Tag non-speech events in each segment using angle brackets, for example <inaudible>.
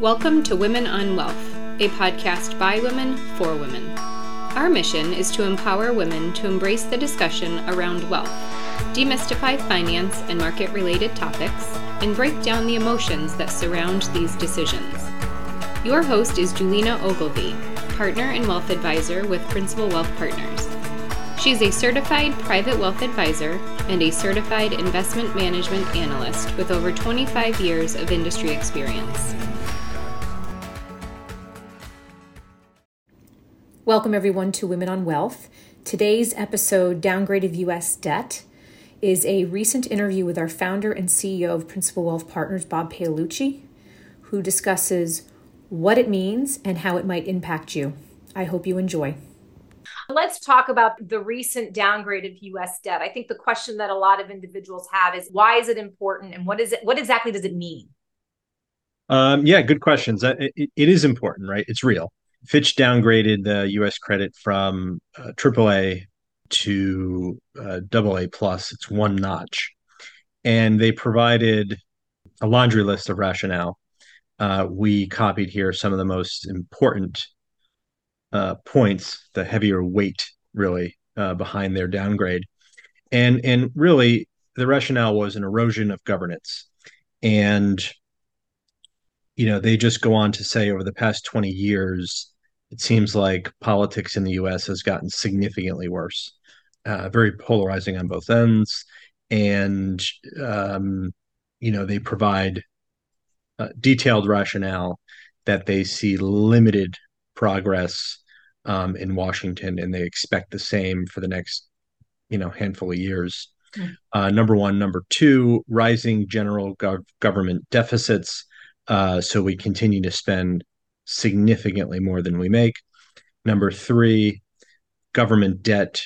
Welcome to Women on Wealth, a podcast by women for women. Our mission is to empower women to embrace the discussion around wealth, demystify finance and market related topics, and break down the emotions that surround these decisions. Your host is Julina Ogilvie, partner and wealth advisor with Principle Wealth Partners. She is a certified private wealth advisor and a certified investment management analyst with over 25 years of industry experience. Welcome, everyone, to Women on Wealth. Today's episode, Downgrade of U.S. Debt, is a recent interview with our founder and CEO of Principle Wealth Partners, Bob Paolucci, who discusses what it means and how it might impact you. I hope you enjoy. Let's talk about the recent downgrade of US debt. I think the question that a lot of individuals have is why is it important and what is it what exactly does it mean? Um, yeah, good questions. It, it is important, right? It's real. Fitch downgraded the U.S. credit from uh, AAA to uh, AA plus. It's one notch, and they provided a laundry list of rationale. Uh, we copied here some of the most important uh, points, the heavier weight, really, uh, behind their downgrade, and and really the rationale was an erosion of governance, and you know they just go on to say over the past 20 years it seems like politics in the US has gotten significantly worse, uh, very polarizing on both ends. And, um, you know, they provide uh, detailed rationale that they see limited progress um, in Washington and they expect the same for the next, you know, handful of years. Mm. Uh, number one. Number two, rising general gov- government deficits. Uh, so we continue to spend significantly more than we make. Number three, government debt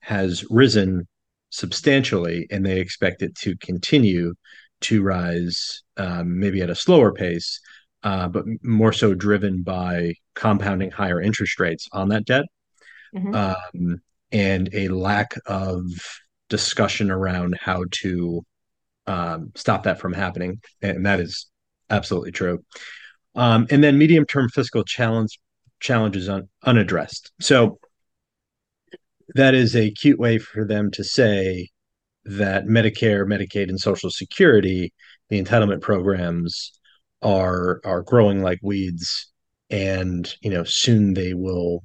has risen substantially, and they expect it to continue to rise, um, maybe at a slower pace, uh, but more so driven by compounding higher interest rates on that debt mm-hmm. um, and a lack of discussion around how to um, stop that from happening. And that is absolutely true um, and then medium term fiscal challenge challenges un, unaddressed. So that is a cute way for them to say that Medicare, Medicaid, and Social Security, the entitlement programs, are are growing like weeds, and you know soon they will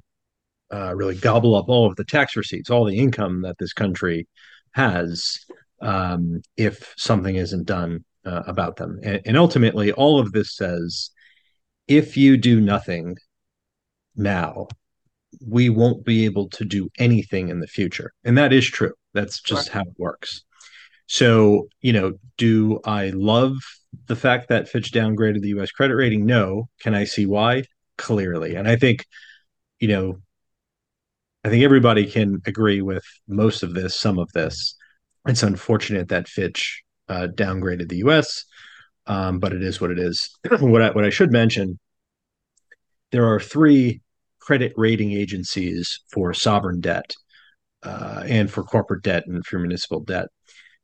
uh, really gobble up all of the tax receipts, all the income that this country has, um, if something isn't done uh, about them. And, and ultimately, all of this says if you do nothing now, we won't be able to do anything in the future. And that is true. That's just how it works. So, you know, do I love the fact that Fitch downgraded the US credit rating? No. Can I see why? Clearly. And I think, you know, I think everybody can agree with most of this, some of this. It's unfortunate that Fitch uh, downgraded the US um, but it is what it is. <clears throat> what I what I should mention, there are three credit rating agencies for sovereign debt uh, and for corporate debt and for municipal debt.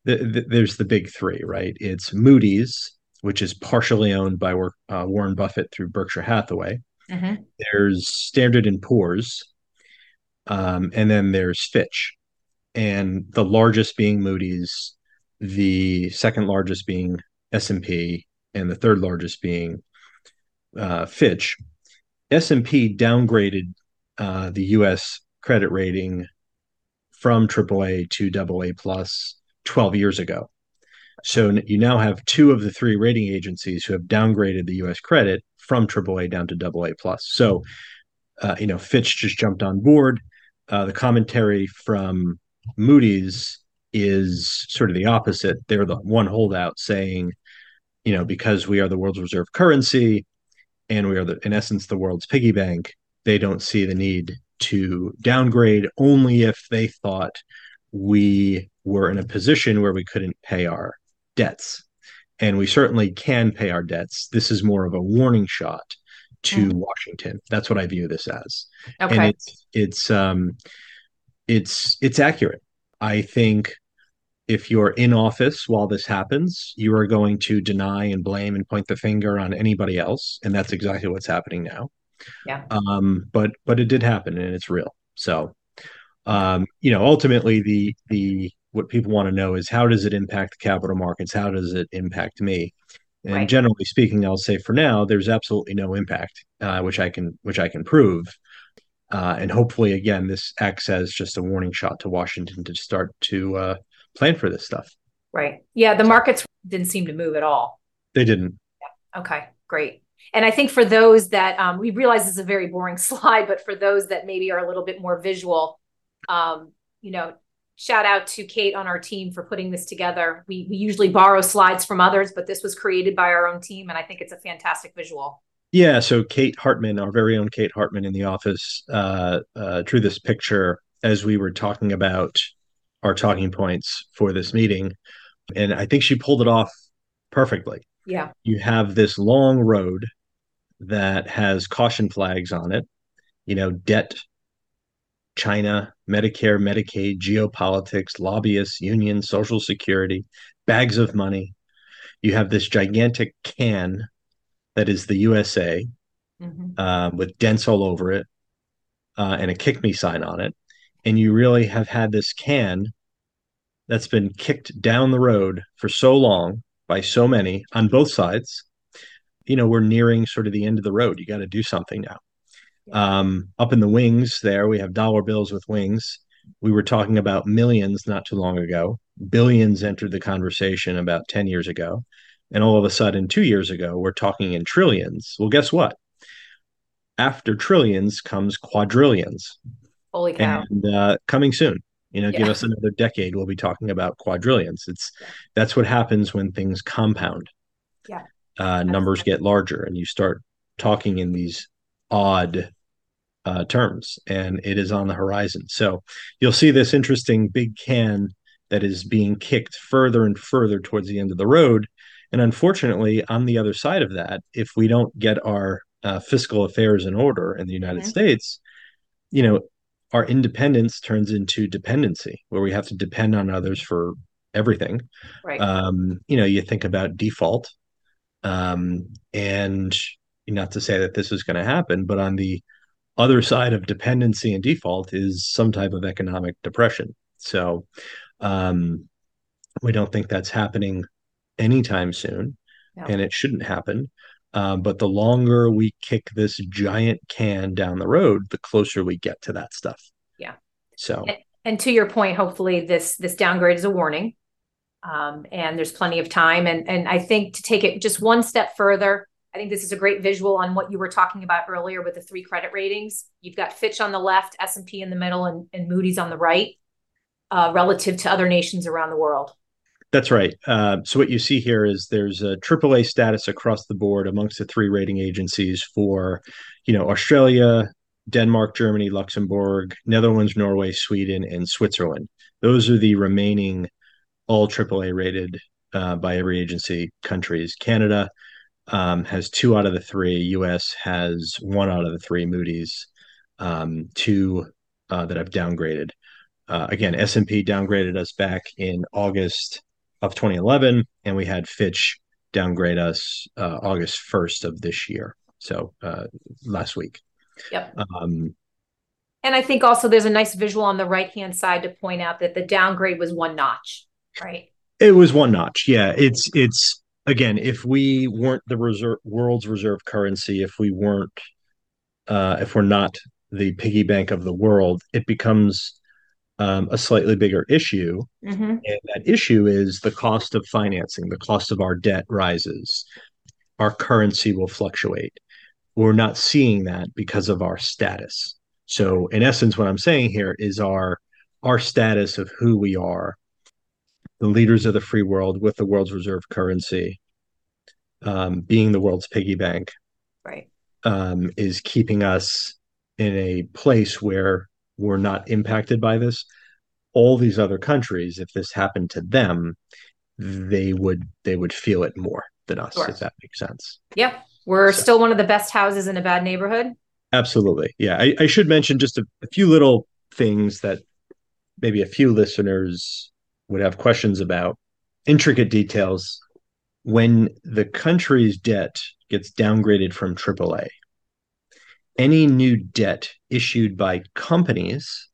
The, the, there's the big three, right? It's Moody's, which is partially owned by uh, Warren Buffett through Berkshire Hathaway. Mm-hmm. There's Standard and Poor's, um, and then there's Fitch, and the largest being Moody's, the second largest being S&P and the third largest being uh, Fitch. S&P downgraded uh, the U.S. credit rating from AAA to AA plus 12 years ago. So you now have two of the three rating agencies who have downgraded the U.S. credit from AAA down to AA plus. So, uh, you know, Fitch just jumped on board. Uh, the commentary from Moody's is sort of the opposite. They're the one holdout saying you know, because we are the world's reserve currency and we are the, in essence the world's piggy bank, they don't see the need to downgrade only if they thought we were in a position where we couldn't pay our debts. And we certainly can pay our debts. This is more of a warning shot to mm. Washington. That's what I view this as. Okay. And it's it's um it's it's accurate. I think if you're in office while this happens, you are going to deny and blame and point the finger on anybody else, and that's exactly what's happening now. Yeah. Um, but but it did happen, and it's real. So, um, you know, ultimately, the the what people want to know is how does it impact the capital markets? How does it impact me? And Right. generally speaking, I'll say for now, there's absolutely no impact, uh, which I can which I can prove. Uh, and hopefully, again, this acts as just a warning shot to Washington to start to uh, plan for this stuff. Right. Yeah. The markets didn't seem to move at all. They didn't. Okay. Great. And I think for those that um, we realize this is a very boring <laughs> slide, but for those that maybe are a little bit more visual, um, you know, shout out to Kate on our team for putting this together. We, we usually borrow slides from others, but this was created by our own team, and I think it's a fantastic visual. Yeah. So Kate Hartman, our very own Kate Hartman in the office, uh, uh, drew this picture as we were talking about our talking points for this meeting. And I think she pulled it off perfectly. Yeah. You have this long road that has caution flags on it, you know, debt, China, Medicare, Medicaid, geopolitics, lobbyists, unions, Social Security, bags of money. You have this gigantic can that is the USA Mm-hmm. uh, with dents all over it uh, and a kick me sign on it. And you really have had this can that's been kicked down the road for so long by so many on both sides. You know, we're nearing sort of the end of the road. You got to do something now. Um, up in the wings, there we have dollar bills with wings. We were talking about millions not too long ago. Billions entered the conversation about 10 years ago. And all of a sudden, two years ago, we're talking in trillions. Well, guess what? After trillions comes quadrillions. Holy cow. And uh, coming soon. You know, give us another decade, we'll be talking about quadrillions. It's that's what happens when things compound. Yeah. Uh, numbers get larger, and you start talking in these odd uh, terms, and it is on the horizon. So you'll see this interesting big can that is being kicked further and further towards the end of the road. And unfortunately, on the other side of that, if we don't get our uh, fiscal affairs in order in the United Mhm. States, you know, our independence turns into dependency, where we have to depend on others for everything. Right. Um, you know, you think about default, um, and not to say that this is going to happen, but on the other side of dependency and default is some type of economic depression. So um, we don't think that's happening anytime soon, No. and it shouldn't happen. Um, but the longer we kick this giant can down the road, the closer we get to that stuff. Yeah. So and to your point, hopefully this this downgrade is a warning. Um, and there's plenty of time. And and I think to take it just one step further, I think this is a great visual on what you were talking about earlier with the three credit ratings. You've got Fitch on the left, S and P in the middle, and, and Moody's on the right, uh, relative to other nations around the world. That's right. Uh, so what you see here is there's a AAA status across the board amongst the three rating agencies for, you know, Australia, Denmark, Germany, Luxembourg, Netherlands, Norway, Sweden, and Switzerland. Those are the remaining all AAA rated uh, by every agency countries. Canada um, has two out of the three. U.S. has one out of the three. Moody's um, two uh, that have downgraded. Uh, again, S&P downgraded us back in August of 2011, and we had Fitch downgrade us uh, August 1st of this year. So uh, last week. Yep. Um, And I think also there's a nice visual on the right hand side to point out that the downgrade was one notch, right? it was one notch. Yeah, it's it's again, if we weren't the reserve world's reserve currency, if we weren't, uh, if we're not the piggy bank of the world, it becomes um, a slightly bigger issue. Mm-hmm. And that issue is the cost of financing, the cost of our debt rises, our currency will fluctuate. We're not seeing that because of our status. So, in essence, what I'm saying here is our our status of who we are, the leaders of the free world with the world's reserve currency, um, being the world's piggy bank, Right. um, is keeping us in a place where we're not impacted by this. All these other countries, if this happened to them, they would they would feel it more than us, Sure. if that makes sense. Yep. We're So- still one of the best houses in a bad neighborhood. Absolutely. Yeah. I, I should mention just a, a few little things that maybe a few listeners would have questions about intricate details when the country's debt gets downgraded from AAA. Any new debt issued by companies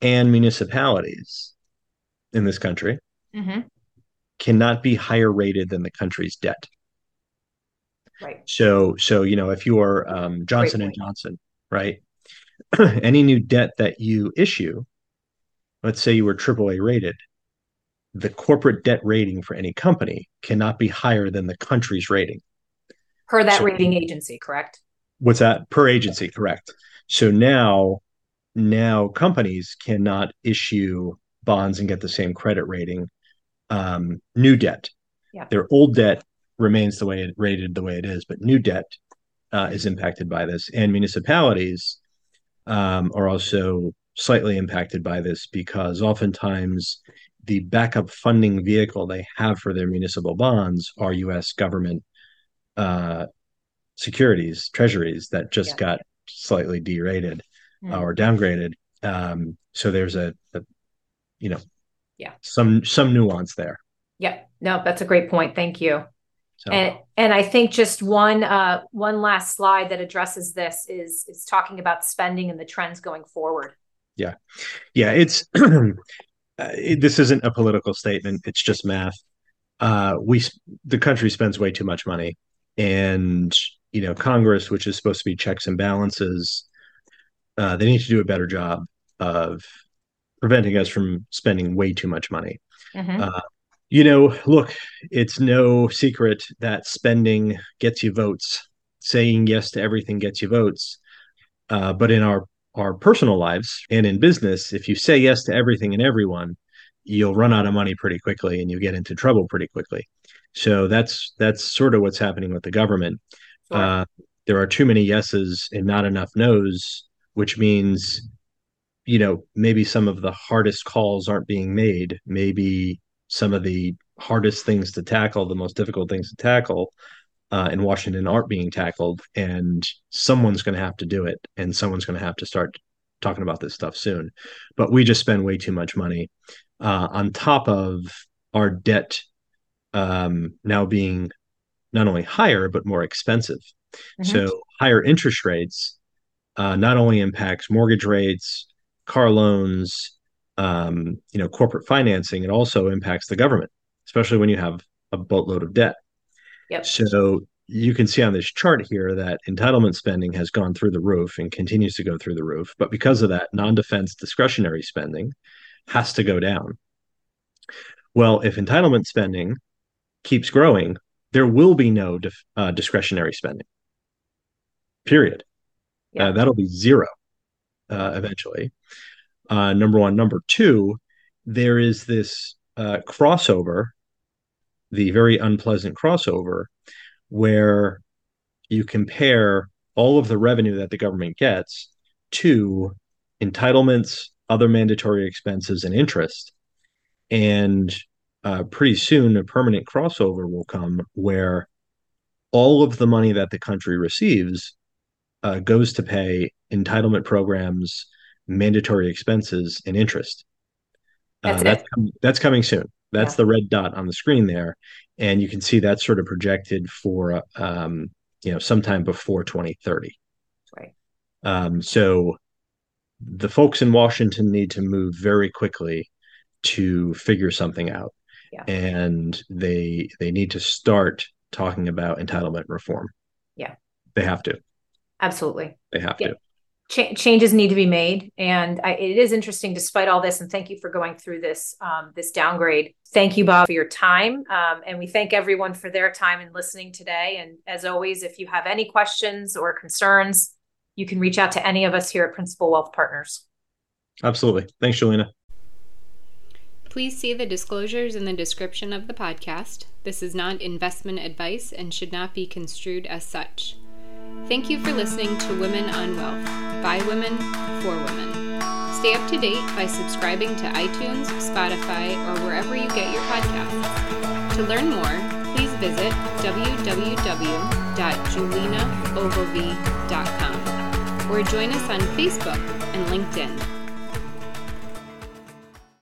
and municipalities in this country Mm-hmm. cannot be higher rated than the country's debt. Right. So, so you know, if you are um, Johnson and. Johnson, right? <clears throat> Any new debt that you issue, let's say you were AAA rated, the corporate debt rating for any company cannot be higher than the country's rating. Per that So- rating agency, correct? What's that per agency? Correct. So now, now companies cannot issue bonds and get the same credit rating. Um, new debt, Yeah. their old debt remains the way it rated the way it is, but new debt uh, is impacted by this, and municipalities um, are also slightly impacted by this because oftentimes the backup funding vehicle they have for their municipal bonds are U.S. government uh, securities, treasuries that just Yeah. got slightly derated Hmm. or downgraded. Um, so there's a, a, you know, Yeah. some some nuance there. Yeah, No, that's a great point. Thank you. So And and I think just one uh one last slide that addresses this is is talking about spending and the trends going forward. yeah, yeah, it's <clears throat> uh, it, this isn't a political statement. It's just math. Uh, we the country spends way too much money, and you know Congress, which is supposed to be checks and balances, uh, they need to do a better job of preventing us from spending way too much money. Mhm. Uh, you know, look, it's no secret that spending gets you votes. Saying yes to everything gets you votes. Uh, but in our our personal lives and in business, if you say yes to everything and everyone, you'll run out of money pretty quickly and you get into trouble pretty quickly. So that's that's sort of what's happening with the government. Uh, there are too many yeses and not enough nos, which means, you know, maybe some of the hardest calls aren't being made. Maybe some of the hardest things to tackle, the most difficult things to tackle uh, in Washington aren't being tackled. And someone's going to have to do it. And someone's going to have to start talking about this stuff soon. But we just spend way too much money uh, on top of our debt um, now being not only higher, but more expensive. Mhm. So higher interest rates uh, not only impacts mortgage rates, car loans, um, you know, corporate financing. It also impacts the government, especially when you have a boatload of debt. Yep. So you can see on this chart here that entitlement spending has gone through the roof and continues to go through the roof. But because of that, non-defense discretionary spending has to go down. Well, if entitlement spending keeps growing, there will be no dif- uh, discretionary spending. Period. Yeah. Uh, that'll be zero uh, eventually. Uh, number one. Number two, there is this uh, crossover, the very unpleasant crossover, where you compare all of the revenue that the government gets to entitlements, other mandatory expenses, and interest. And uh, pretty soon, a permanent crossover will come where all of the money that the country receives uh, goes to pay entitlement programs, mandatory expenses, and interest. Uh, That's it. that's com- that's coming soon. That's Yeah. the red dot on the screen there, and you can see that's sort of projected for um, you know sometime before 2030. Right. Um, so the folks in Washington need to move very quickly to figure something out, Yeah. and they they need to start talking about entitlement reform. Yeah. they have to. Absolutely. They have Yeah. to. Ch- changes need to be made, and I, it is interesting, despite all this. And thank you for going through this um, this downgrade. Thank you, Bob, for your time, um, and we thank everyone for their time and listening today. And as always, if you have any questions or concerns, you can reach out to any of us here at Principle Wealth Partners. Absolutely. Thanks, Julina. Please see the disclosures in the description of the podcast. This is not investment advice and should not be construed as such. Thank you for listening to Women on Wealth by women for women. Stay up to date by subscribing to iTunes, Spotify, or wherever you get your podcasts. To learn more, please visit www.julinaogilvie.com or join us on Facebook and LinkedIn.